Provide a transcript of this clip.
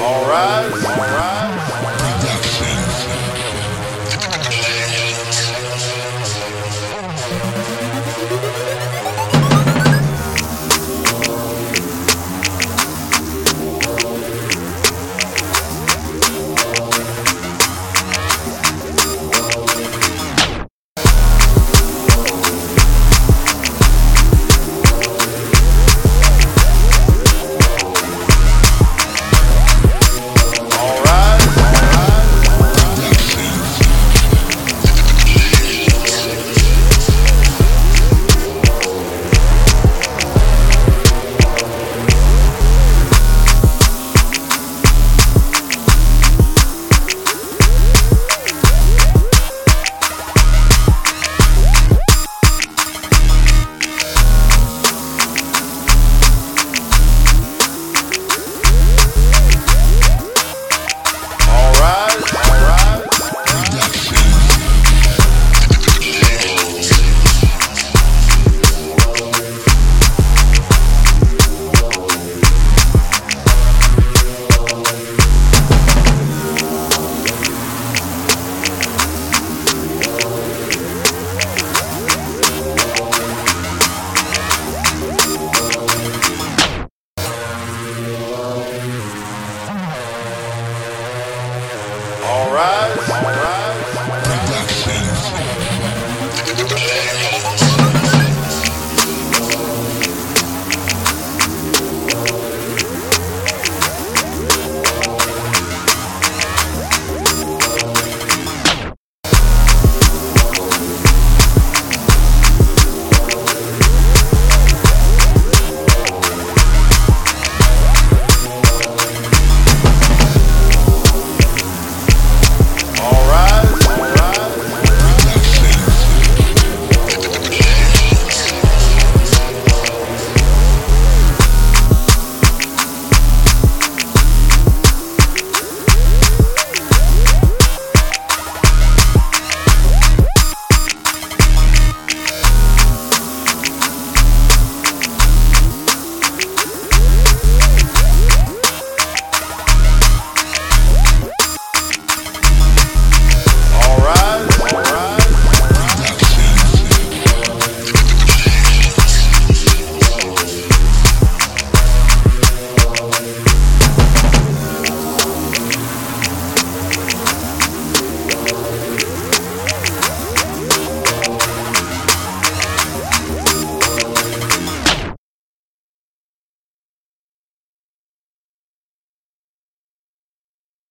All rise. All rise. rise, rise.